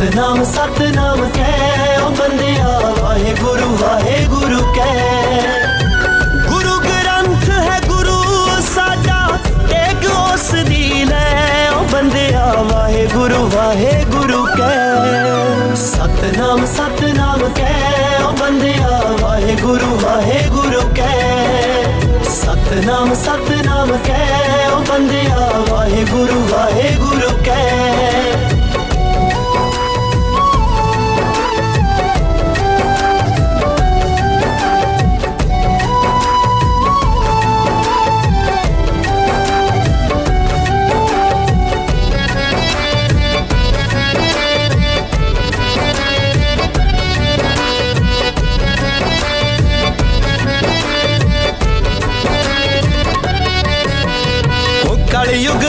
सतनाम सतनाम कै। ओ वाहे गुरु वाहे गुरु कै। गुरु ग्रंथ है, गुरु साजा। एक उस दी लै ओ वाहे गुरु वाहे गुरु कै। सतनाम सतनाम कै। ओ बंदिया वाहे गुरु वाहे गुरु कै। सतनाम सतनाम कै। ओ बंदिया वाहे गुरु वाहे गुरु कै।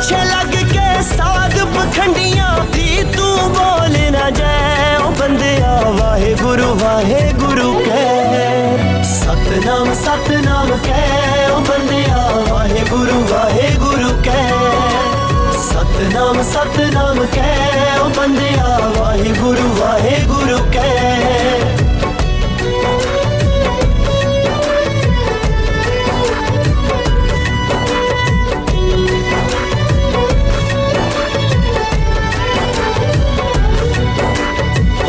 अच्छे लग के साध पखंडियाँ भी तू बोल ना जाए। ओ बंदिया वाहे गुरु वाहे गुरु कह। सतनाम सतनाम कै बंद बंदिया वाहे गुरु वाहे गुरु कह। सतनाम सतनाम कै बंद बंदिया वाहे गुरु वाहे गुरु कह।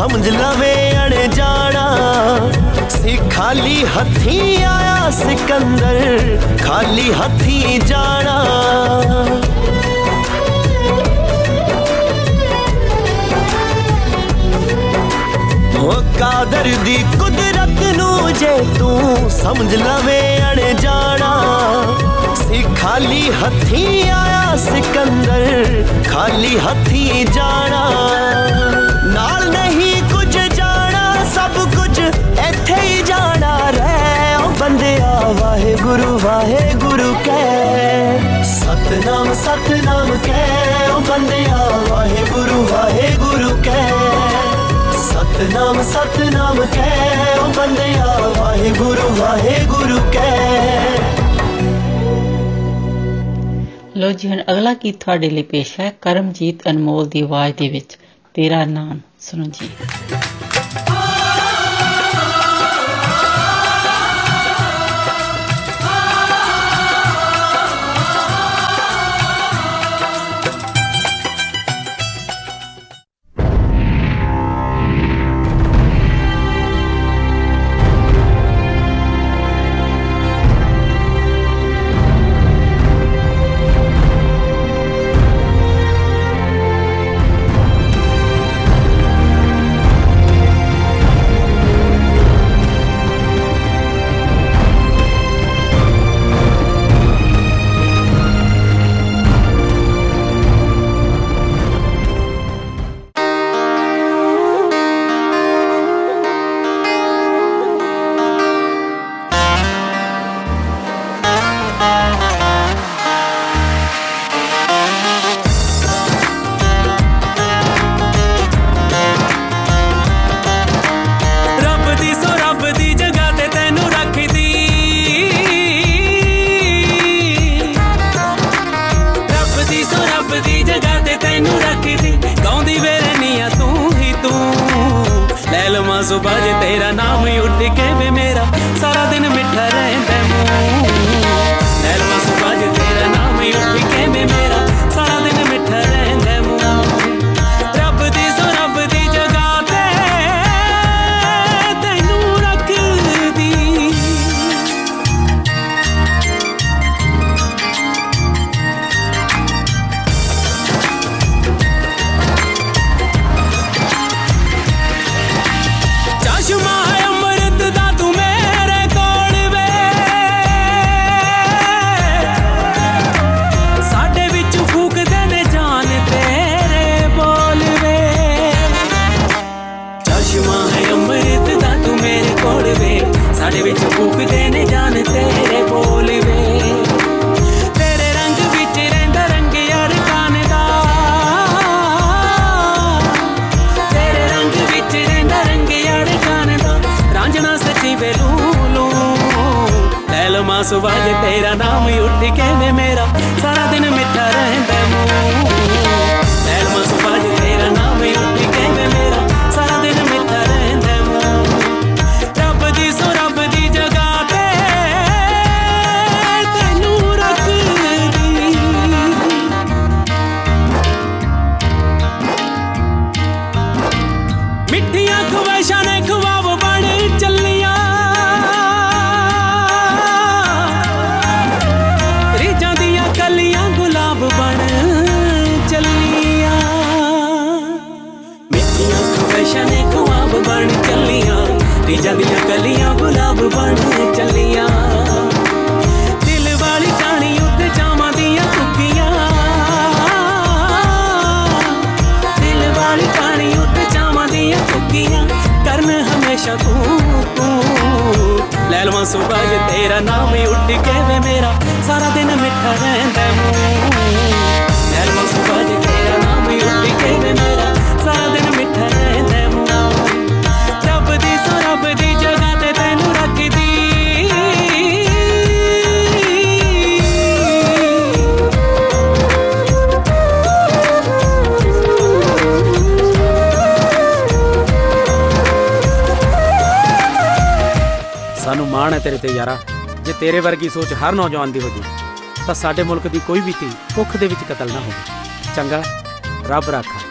ਸਮਝ ਲਵੇ ਅਣ ਜਾਣਾ ਸੀ ਖਾਲੀ ਹੱਥੀਂ ਆਇਆ ਸਿਕੰਦਰ ਖਾਲੀ ਹੱਥੀਂ ਜਾਣਾ ਉਹ ਕਾਦਰ ਦੀ ਕੁਦਰਤ ਨੂੰ ਜੇ ਤੂੰ ਸਮਝ ਲਵੇ ਅਣ ਜਾਣਾ ਸੀ ਖਾਲੀ ਹੱਥੀਂ ਆਇਆ ਸਿਕੰਦਰ ਖਾਲੀ ਹੱਥੀਂ ਜਾਣਾ ਨਾਲ ਨਹੀਂ ਬੰਦਿਆ, ਵਾਹਿਗੁਰੂ ਵਾਹਿਗੁਰੂ ਕਹਿ। ਸਤਨਾਮ ਸਤਨਾਮ ਕਹਿ। ਉਹ ਬੰਦਿਆ, ਵਾਹਿਗੁਰੂ ਵਾਹਿਗੁਰੂ ਕਹਿ। ਸਤਨਾਮ ਸਤਨਾਮ ਕਹਿ। ਉਹ ਬੰਦਿਆ, ਵਾਹਿਗੁਰੂ ਵਾਹਿਗੁਰੂ ਕਹਿ। ਲੋ ਜੀ, ਹਣ ਅਗਲਾ ਕੀ ਤੁਹਾਡੇ ਲਈ ਪੇਸ਼ ਹੈ। ਕਰਮਜੀਤ ਅਨਮੋਲ ਦੀ ਆਵਾਜ਼ ਦੇ ਵਿੱਚ, ਤੇਰਾ ਨਾਮ ਸੁਣੋ ਜੀ। ਫੂਕਦੇ ਨੇ ਜਾਨ ਤੇਰੇ ਬੋਲ ਵੇ। ਤੇਰੇ ਰੰਗ ਵਿੱਚ ਰਹਿੰਦਾ ਰੰਗ ਯਾਰ ਕਾਨ ਦਾ। ਤੇਰੇ ਰੰਗ ਵਿੱਚ ਰਹਿੰਦਾ ਰੰਗ ਯਾਰ ਕਾਨ ਦਾ। ਰਾਂਝਣਾ ਸੱਚੀ ਵੇ ਲੂ ਲੂ। ਲੈ ਲੋ ਮਾਸਵਾ ਜੇ ਤੇਰਾ ਨਾਮ ਉੱਠ ਕੇ ਵੇ ਮੇਰਾ। ਸਾਰਾ सुबह ये तेरा नाम ही उठ के वे मेरा सारा दिन मिठा रहता ਮਾਣ ਹੈ ਤੇਰੇ ਤੇ ਯਾਰਾ। ਜੇ ਤੇਰੇ ਵਰਗੀ ਸੋਚ ਹਰ ਨੌਜਵਾਨ ਦੀ ਹੋਵੇ ਤਾਂ ਸਾਡੇ ਮੁਲਕ ਦੀ ਕੋਈ ਵੀ ਧੀ ਭੁੱਖ ਦੇ ਵਿੱਚ ਕਤਲ ਨਾ ਹੋਵੇ। ਚੰਗਾ, ਰੱਬ ਰਾਖਾ।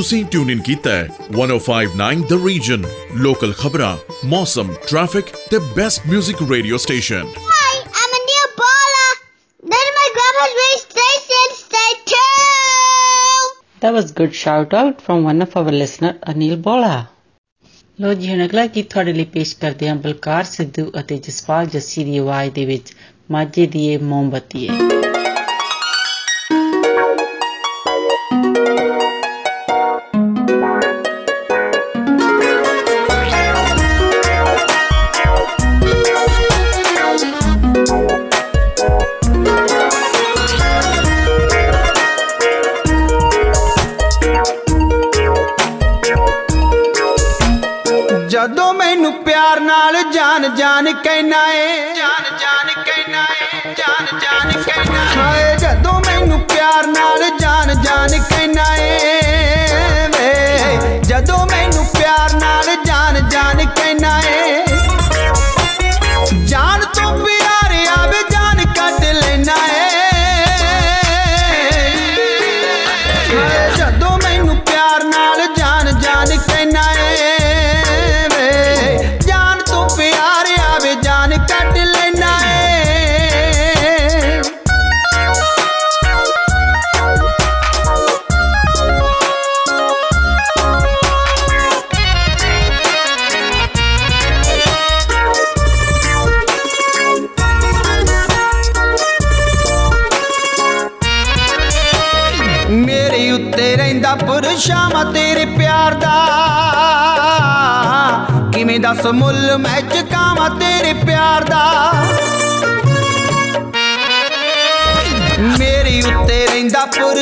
ਤੁਸੀਂ ਟਿਊਨ ਇਨ ਕੀਤਾ ਹੈ 1059 ਦ ਰੀਜਨ ਲੋਕਲ ਖਬਰਾਂ ਮੌਸਮ ਟ੍ਰੈਫਿਕ ਤੇ best 뮤직 radio station Hi, I'm a new baller. Then my grandma's race station, stay tuned. That was good shout out from one of our listener Anil Bola. ਲੋ ਜੀ ਹੁਣ ਅਗਲਾ ਗੀਤ ਤੁਹਾਡੇ ਲਈ ਪੇਸ਼ ਕਰਦੇ ਹਾਂ ਬਲਕਾਰ ਸਿੱਧੂ ਅਤੇ ਜਸਪਾਲ ਜੱਸੀ ਦੀ ਆਵਾਜ਼ ਦੇ ਵਿੱਚ ਮਾਝੇ ਦੀ ਇਹ ਮੋਮਬੱਤੀ ਏ ਜਾਨ ਜਾਨ ਕਹਿਣਾ ਏ। ਜਾਨ ਜਾਨ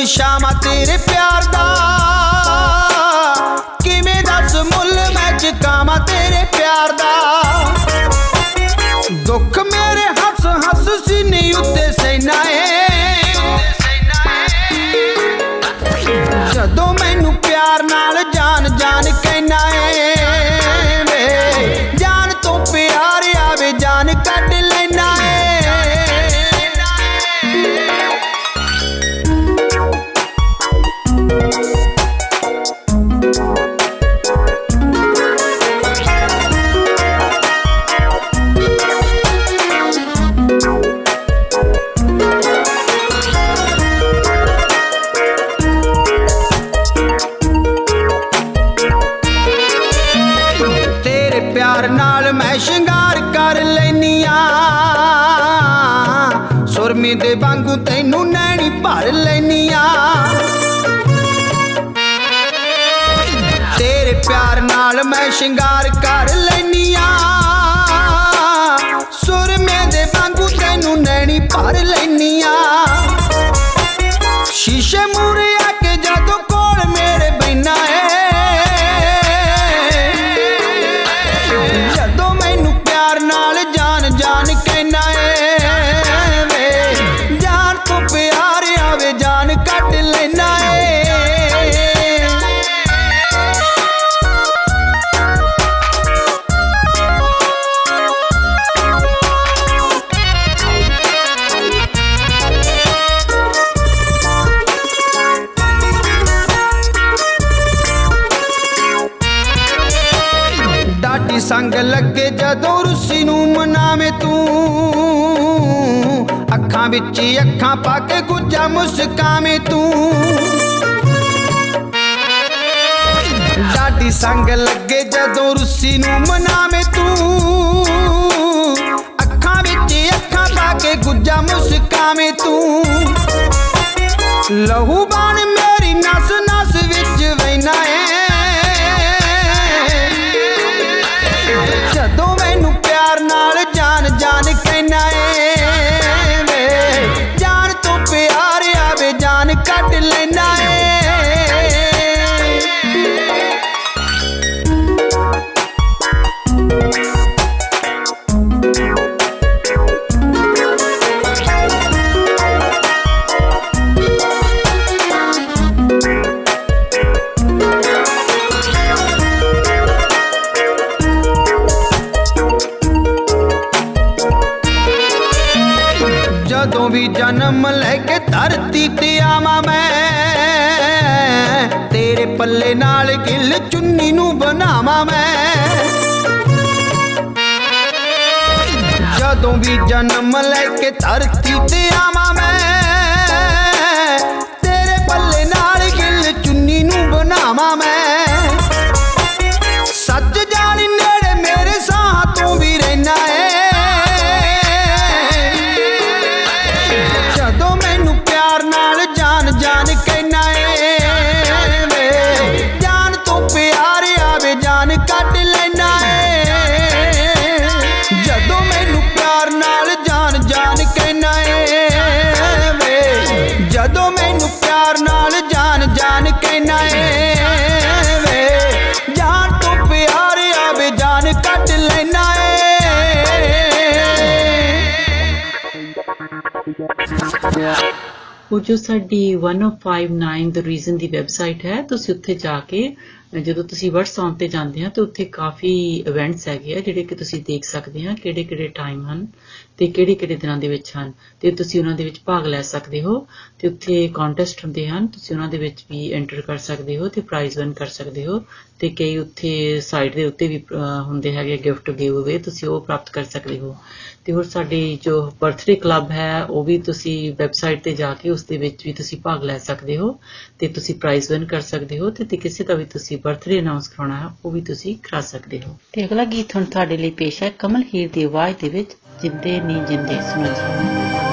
शामा तेरे प्यार ਧਰਤੀ ਤੇ ਆਵਾਂ ਜੋ ਸਾਡੀ 1059 ਦ ਰੀਜ਼ਨ ਦੀ ਵੈਬਸਾਈਟ ਹੈ, ਤੁਸੀਂ ਉੱਥੇ ਜਾ ਕੇ, ਜਦੋਂ ਤੁਸੀਂ WhatsApp ਤੇ ਜਾਂਦੇ ਆ, ਤਾਂ ਉੱਥੇ ਕਾਫੀ ਇਵੈਂਟਸ ਹੈਗੇ ਆ ਜਿਹੜੇ ਕਿ ਤੁਸੀਂ ਦੇਖ ਸਕਦੇ ਆ ਕਿਹੜੇ ਕਿਹੜੇ ਟਾਈਮ ਹਨ ਤੇ ਕਿਹੜੇ ਕਿਹੜੇ ਦਿਨਾਂ ਦੇ ਵਿੱਚ ਹਨ? ਤੇ ਤੁਸੀਂ ਉਹਨਾਂ ਦੇ ਵਿੱਚ ਭਾਗ ਲੈ ਸਕਦੇ ਹੋ ਤੇ ਉੱਥੇ ਕੰਟੈਸਟ ਹੁੰਦੇ ਹਨ। ਤੁਸੀਂ ਉਹਨਾਂ ਦੇ ਵਿੱਚ ਵੀ ਐਂਟਰ ਕਰ ਸਕਦੇ ਹੋ ਤੇ ਪ੍ਰਾਈਜ਼ ਵਿਨ ਕਰ ਸਕਦੇ ਹੋ ਤੇ ਕਈ ਉੱਥੇ ਸਾਈਟ ਦੇ ਉੱਤੇ ਵੀ ਅਹ, ਹੁੰਦੇ ਹੈਗੇ ਗਿਫਟ ਗਿਵ ਅਵੇ ਤੁਸੀਂ ਉਹ ਪ੍ਰਾਪਤ ਕਰ ਸਕਦੇ ਹੋ। ਤੇ ਹੋਰ ਸਾਡੀ ਜੋ ਬਰਥਡੇ ਕਲੱਬ ਹੈ ਉਹ ਵੀ ਤੁਸੀਂ ਵੈਬਸਾਈਟ ਤੇ ਜਾ ਕੇ ਉਸ ਦੇ ਵਿੱਚ ਵੀ ਤੁਸੀਂ ਭਾਗ ਲੈ ਸਕਦੇ ਹੋ ਤੇ ਤੁਸੀਂ ਪ੍ਰਾਈਜ਼ ਵਿਨ ਕਰ ਸਕਦੇ ਹੋ ਤੇ, ਤੇ ਕਿਸੇ ਦਾ ਵੀ ਤੁਸੀਂ ਬਰਥਡੇ ਅਨਾਉਂਸ ਕਰਾਉਣਾ ਹੈ ਉਹ ਵੀ ਤੁਸੀਂ ਕਰਾ ਸਕਦੇ ਹੋ। ਤੇ ਅਗਲਾ ਗੀਤ ਹੁਣ ਤੁਹਾਡੇ ਲਈ ਪੇਸ਼ ਹੈ ਕਮਲ ਹੀਰ ਦੀ ਆਵਾਜ਼ ਦੇ ਵਿੱਚ ਜਿੰਦੇ 언니 이제 됐으면서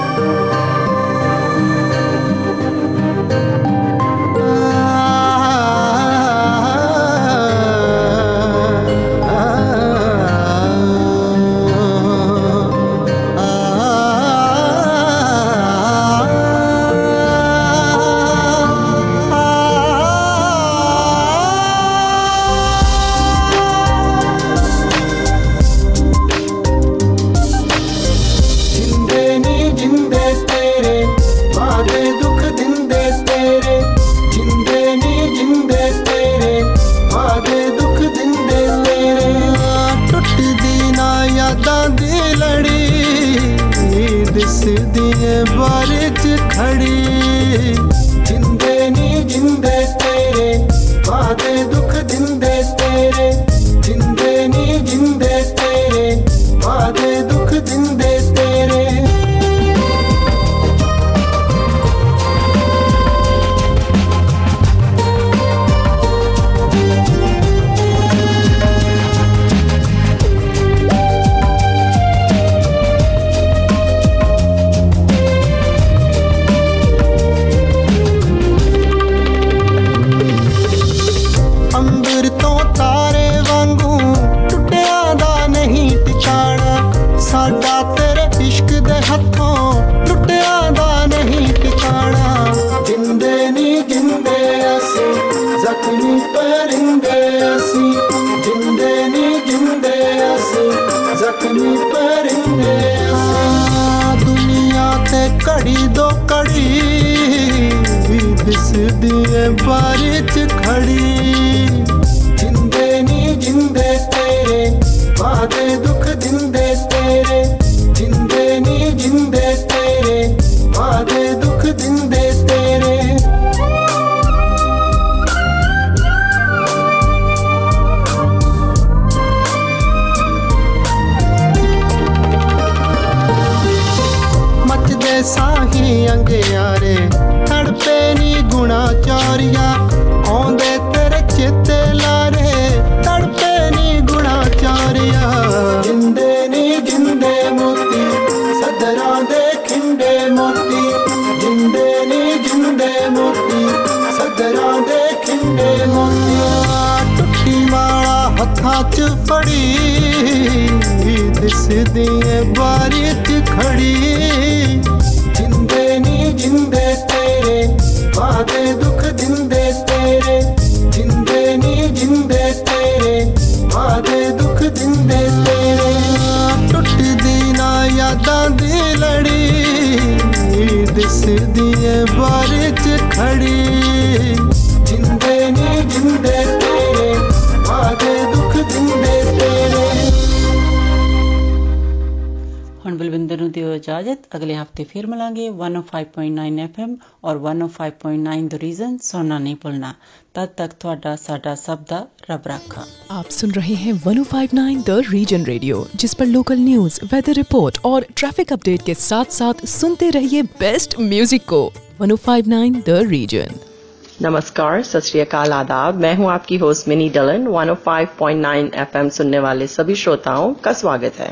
ਘੜੀ ਦੋ ਘੜੀ ਦਿਸਦੀ ਏ ਬਾਰੀ ਚ ਖੜੀ ਜਿੰਦੇ ਨੀ ਜਿੰਦੇ ਤੇਰੇ ਵਾਦੇ ਦੁੱਖ ਦਿੰਦੇ ਤੇਰੇ ਹੱਥਾਂ 'ਚ ਫੜੀ, ਦਿਸਦੀ ਏ ਬਾਰੀ ਚ ਖੜੀ। ਜਿੰਦੇ ਨੀ ਜਿੰਦੇ ਤੇਰੇ, ਵਾਦੇ ਦੁੱਖ ਦਿੰਦੇ ਤੇਰੇ। ਜਿੰਦੇ ਨੀ ਜਿੰਦੇ ਤੇਰੇ, ਵਾਦੇ ਦੁੱਖ ਦਿੰਦੇ ਤੇਰੇ। ਟੁੱਟਦੀ ਨਾ ਯਾਦਾਂ ਦੀ ਲੜੀ, ਦਿਸਦੀ ਏ ਬਾਰੀ ਚ ਖੜੀ। ਬਲਵਿੰਦਰ ਨੂੰ ਦਿਓ ਇਜਾਜ਼ਤ ਅਗਲੇ ਹਫਤੇ ਫਿਰ ਮਿਲਾਂਗੇ 105.9 FM ਔਰ 105.9 ਦ ਰੀਜ਼ਨ ਸੁਣਨਾ ਨਹੀਂ ਭੁੱਲਣਾ ਤਦ ਤੱਕ ਤੁਹਾਡਾ ਸਾਡਾ ਸਭ ਦਾ ਰੱਬ ਰਾਖਾ आप सुन रहे हैं 1059 द रीजन रेडियो जिस पर लोकल न्यूज वेदर रिपोर्ट और ट्रैफिक अपडेट के साथ साथ सुनते रहिए बेस्ट म्यूजिक को 1059 द रीजन नमस्कार सत श्री अकाल आदाब मैं हूं आपकी होस्ट मिनी डलन 105.9 एफएम सुनने वाले सभी श्रोताओं का स्वागत है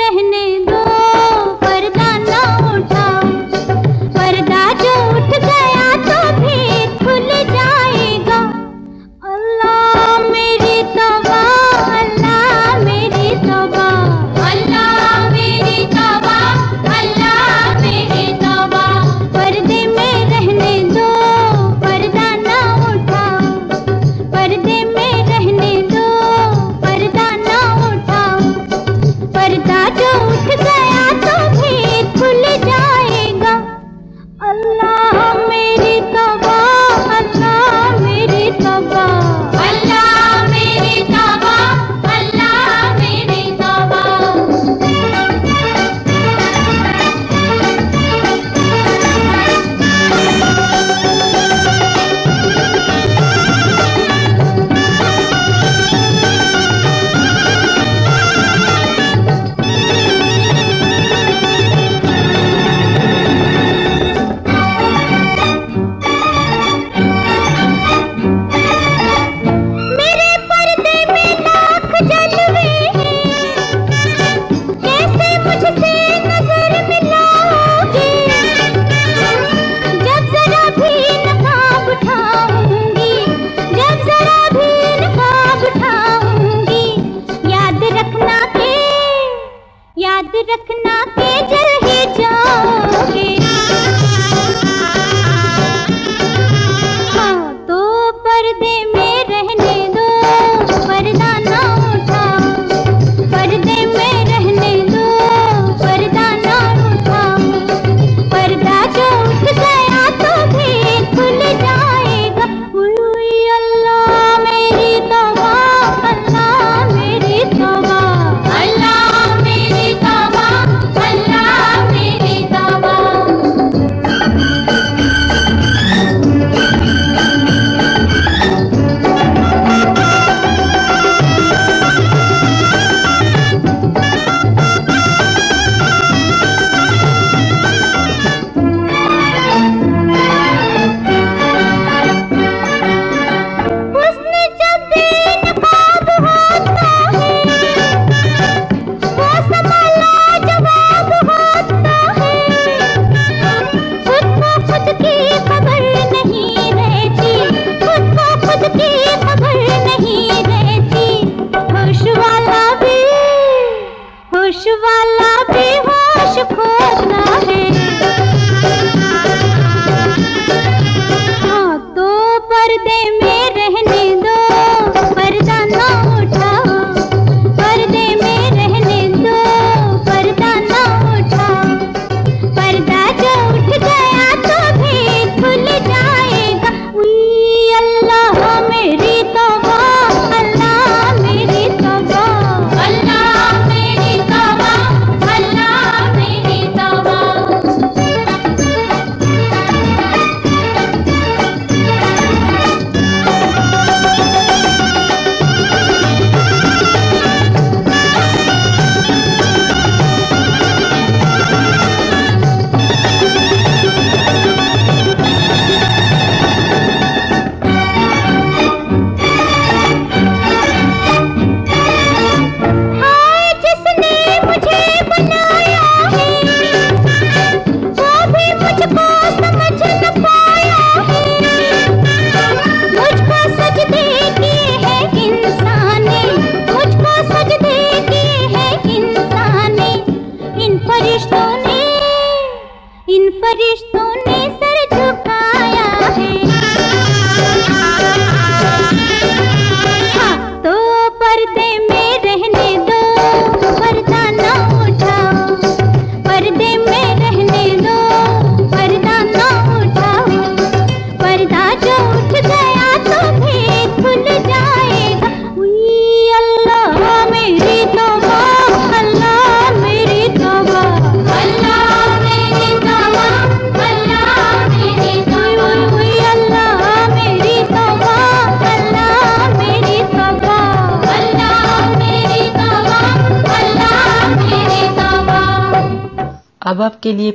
रहने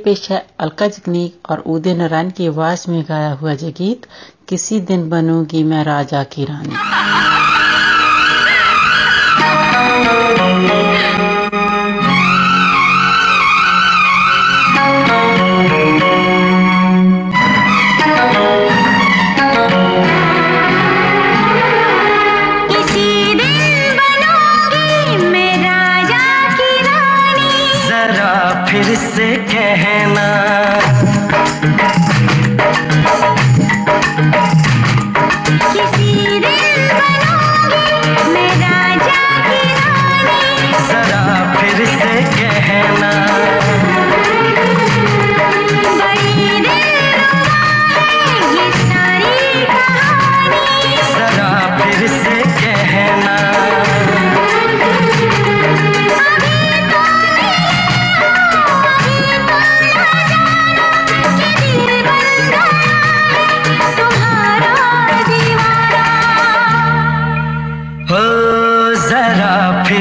पेश है अलका जगनीक और उदय नारायण की आवाज़ में गाया हुआ जगीत गीत किसी दिन बनूँगी मैं राजा की रानी।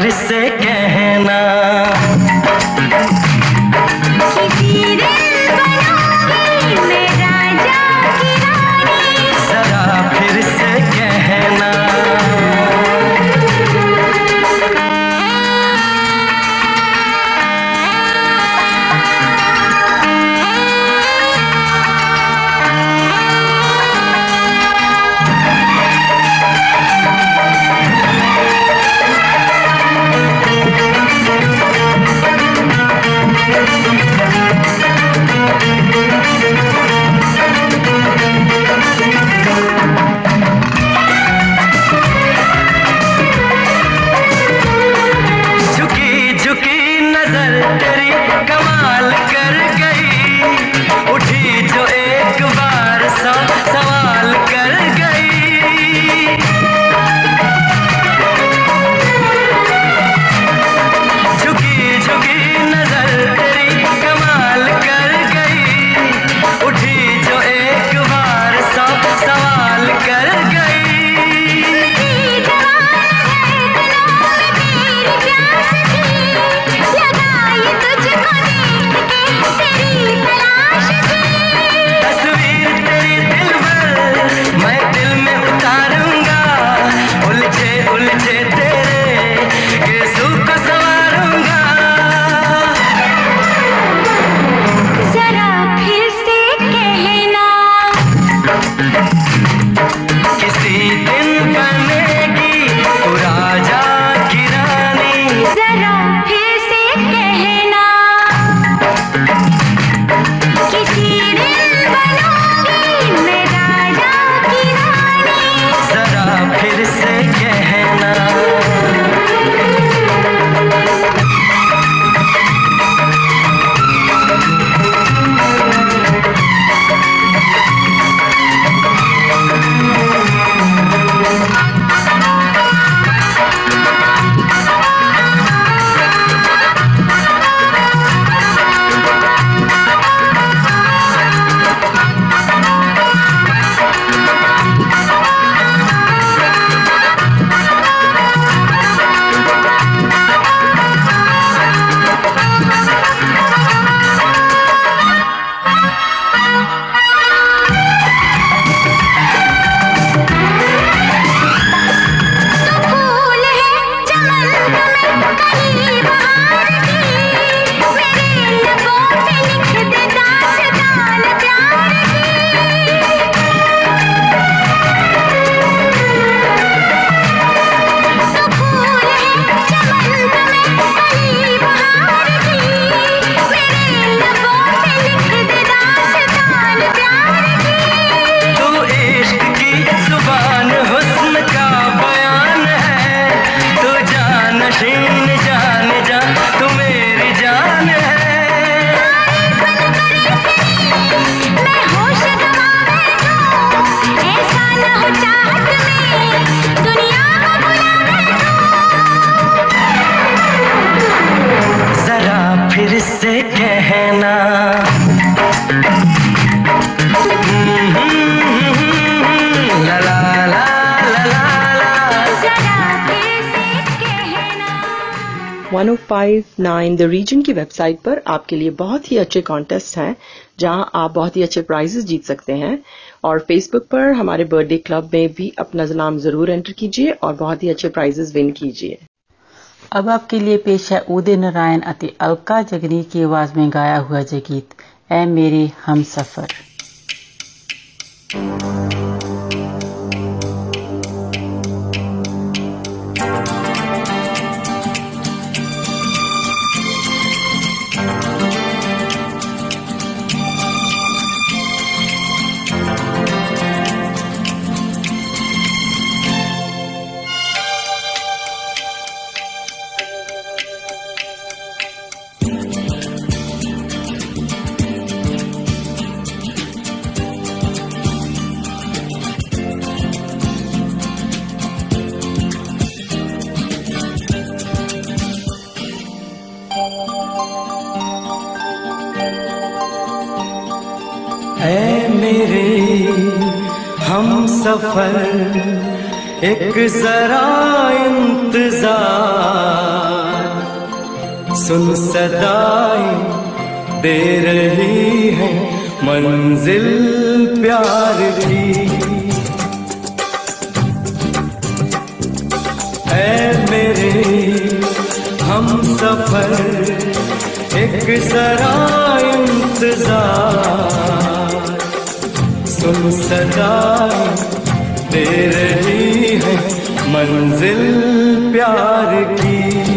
रिश्ते के 1059 द रीजन की वेबसाइट पर आपके लिए बहुत ही अच्छे कॉन्टेस्ट हैं, जहाँ आप बहुत ही अच्छे प्राइजेस जीत सकते हैं। और फेसबुक पर हमारे बर्थडे क्लब में भी अपना नाम ज़रूर एंटर कीजिए और बहुत ही अच्छे प्राइजेस विन कीजिए। अब आपके लिए पेश है उदय नारायण अति अलका जगनी की आवाज़ में गाया हुआ जय गीत ए मेरे हम सफ़र। सफ़र एक जरा इंतज़ार। सुन सदाएँ दे रही है, मंजिल प्यार की। है मेरे, हम सफ़र एक जरा इंतज़ार। सुन सदा दे रही है मंजिल प्यार की।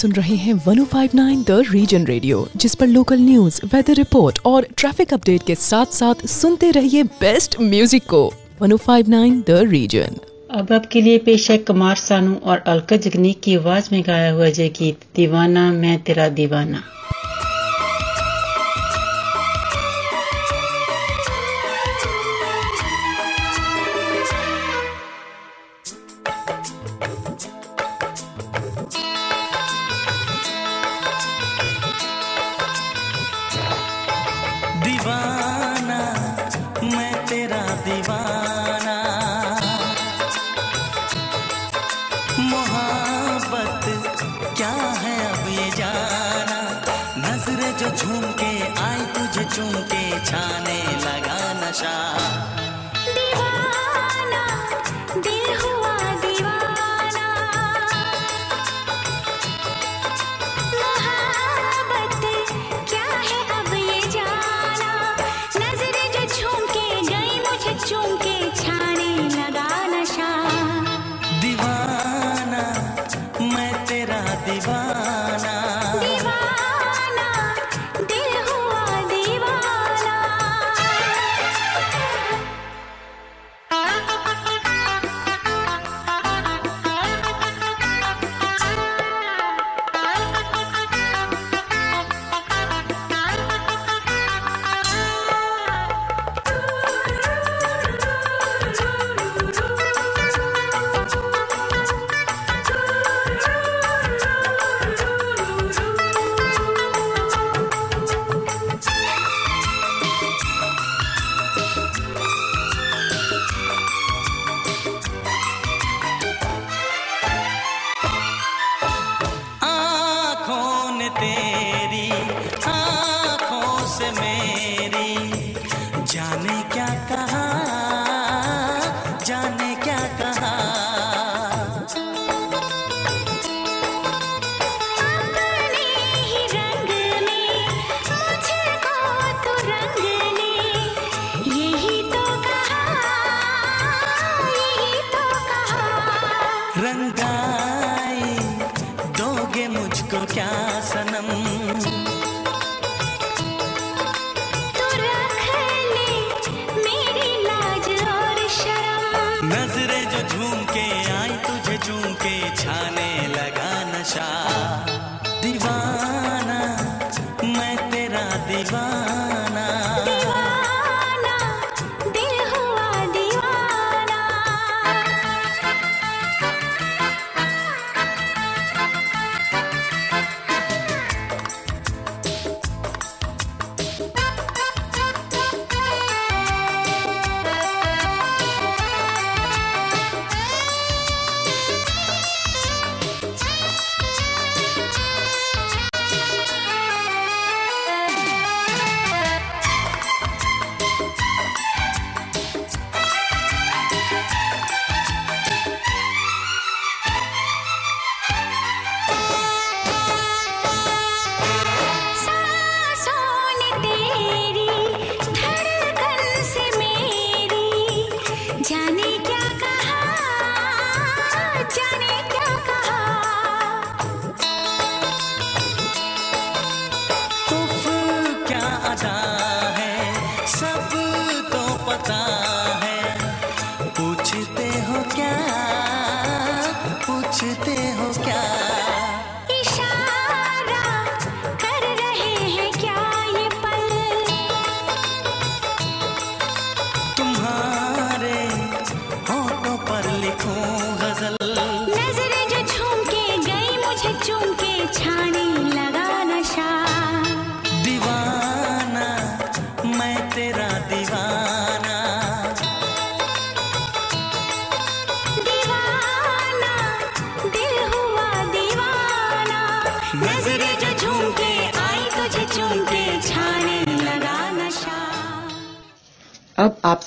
सुन रहे हैं 1059 द रीजन रेडियो जिस पर लोकल न्यूज़ वेदर रिपोर्ट और ट्रैफ़िक अपडेट के साथ साथ सुनते रहिए बेस्ट म्यूज़िक को। 1059 द रीजन अब आपके लिए पेश है कुमार सानू और अलका जगनी की आवाज़ में गाया हुआ जय गीत दीवाना, मैं तेरा दीवाना।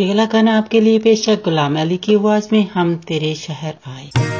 अगला गाना आपके लिए पेश गुलाम अली की आवाज़ में हम तेरे शहर आए।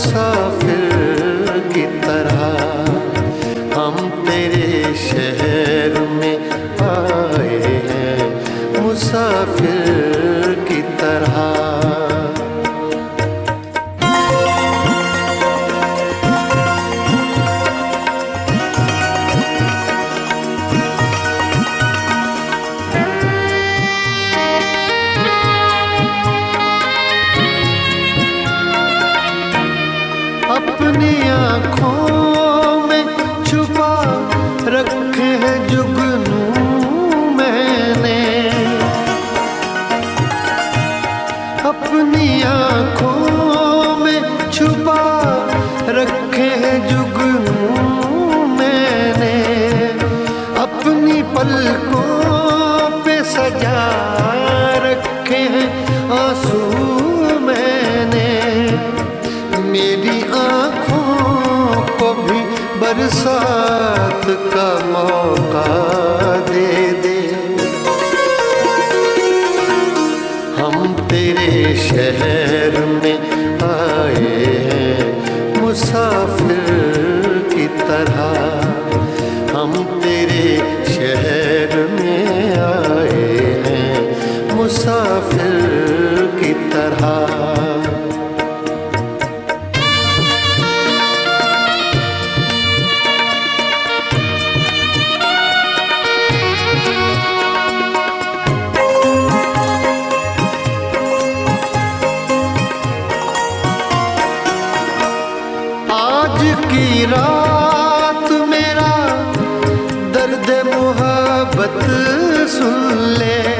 मुसाफिर की तरह। सुन ले।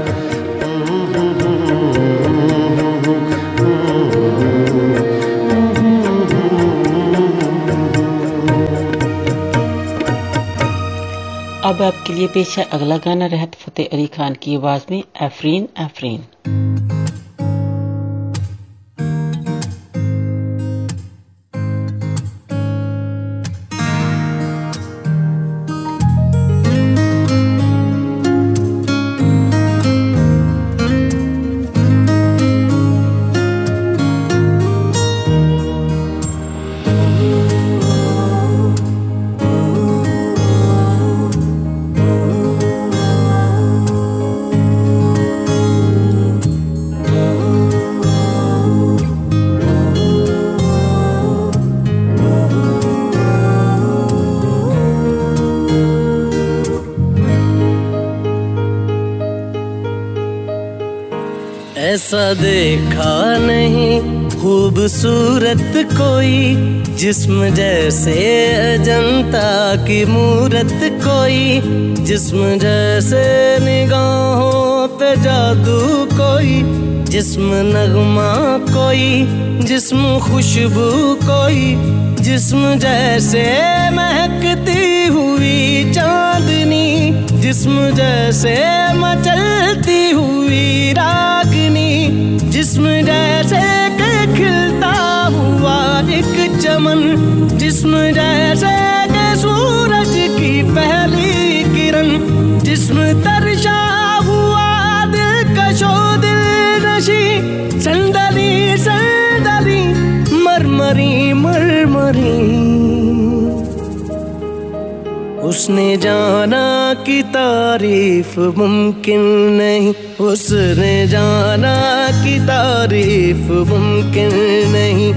अब आपके लिए पेश है अगला गाना, रहत फतेह अली खान की आवाज़ में, एफरीन एफरीन। देखा नहीं खूबसूरत कोई जिस्म जैसे अजंता की मूरत कोई जिस्म जैसे निगाहों पे जादू कोई, जिस्म नगमा कोई, जिस्म खुशबू कोई, जिस्म जैसे महकती हुई चांदनी, जिस्म जैसे मचलती हुई रागनी, जिस्म जैसे खिलता हुआ एक चमन, जिस्म जैसे सूरज की पहली किरण, जिस्म तरशा संदली संदली मरमरी मरमरी। उसने जाना कि तारीफ़ मुमकिन नहीं। उसने जाना कि तारीफ़ मुमकिन नहीं।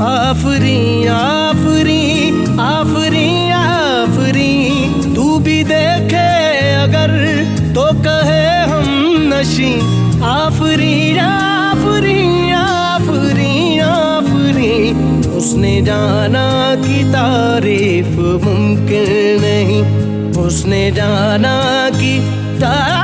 आफरी आफरी आफरी आफरी। तू भी देखे अगर तो कहे हम नशी। आफरी आफरी। उसने जाना कि तारीफ़ मुमकिन नहीं। उसने जाना कि तारीफ़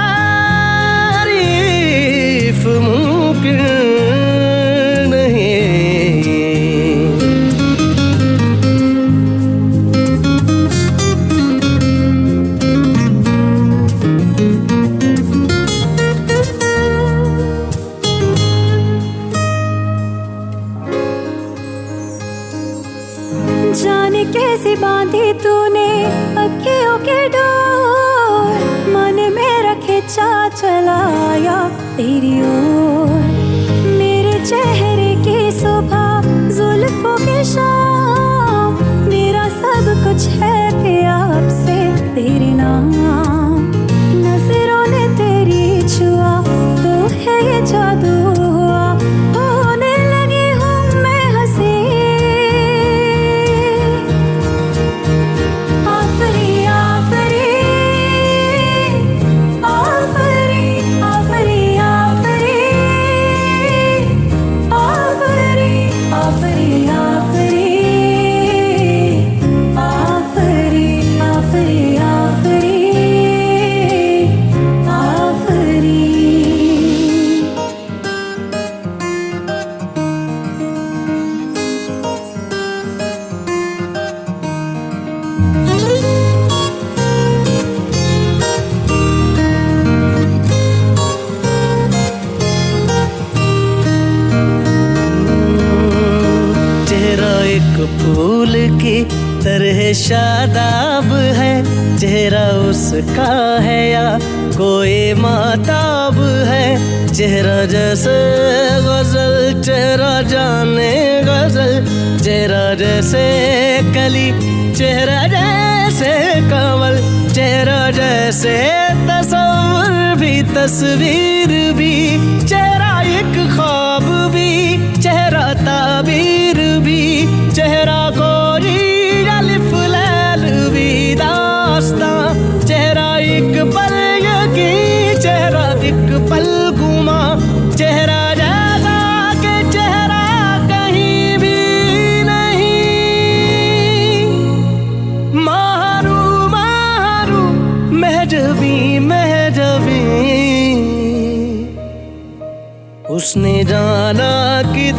चलाया तेरी ओर। शादाब है, चेहरा उसका है या कोई माताब है, चेहरा जैसे गज़ल, चेहरा जाने गज़ल, चेहरा जैसे कली, चेहरा जैसे कमल चेहरा जैसे तस्वर भी तस्वीर।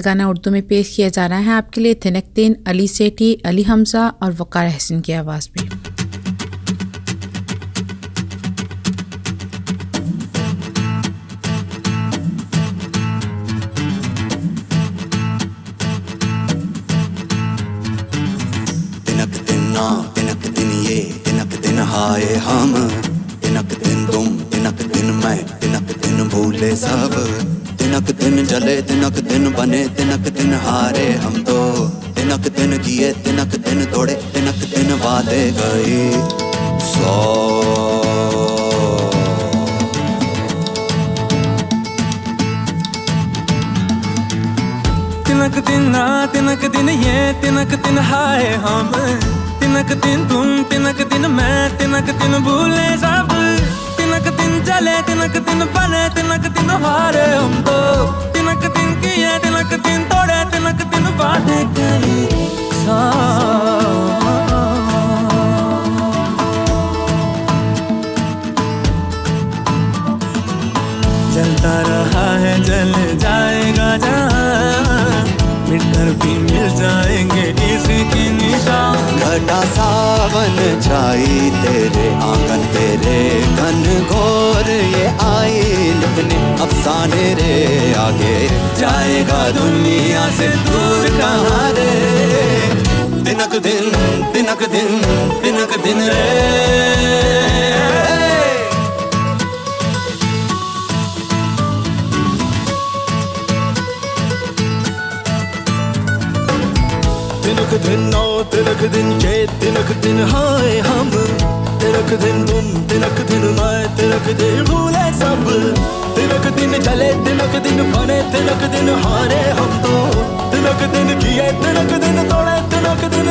अगला गाना उर्दू में पेश किया जा रहा है। आपके लिए थिनकतीन अली सेठी, अली हमजा और वकार हसन की आवाज़ में बने तिनक दिन हारे हम तो तिनक दिन किए तिनक दिन तोड़े तिनक दिन वादे गए सौ तिनक दिन ना तिनक दिन ये तिनक दिन हाय हम तिनक दिन तुम तिनक दिन मैं तिनक दिन भूले सब तिनक दिन चले तिनक दिन बने तिनक दिन हारे हम तो तिलक दिन की है तिलक दिन तोड़े तिलक दिन बाटे करी। जलता रहा है, जल जाएगा जहाँ। मिटकर भी मिल जाएँगे इसके निशान। घटा सावन छाई तेरे आँगन, तेरे घन घोर ये आई लिखने। अब अफसाने रे आगे। जाएगा दुनिया से दूर कहाँ रे दिनक दिन दिनक दिन दिनक दिन रे। तिनक दिन नौ तिनक दिन ये तिनक दिन हाय हम। तिनक दिन तुम तिनक दिन मैं तिनक दिन भूले सब तिनक दिन चले तिनक दिन बने तिनक दिन हारे हम तो तिनक दिन किए तिनक दिन तोड़े तिनक दिन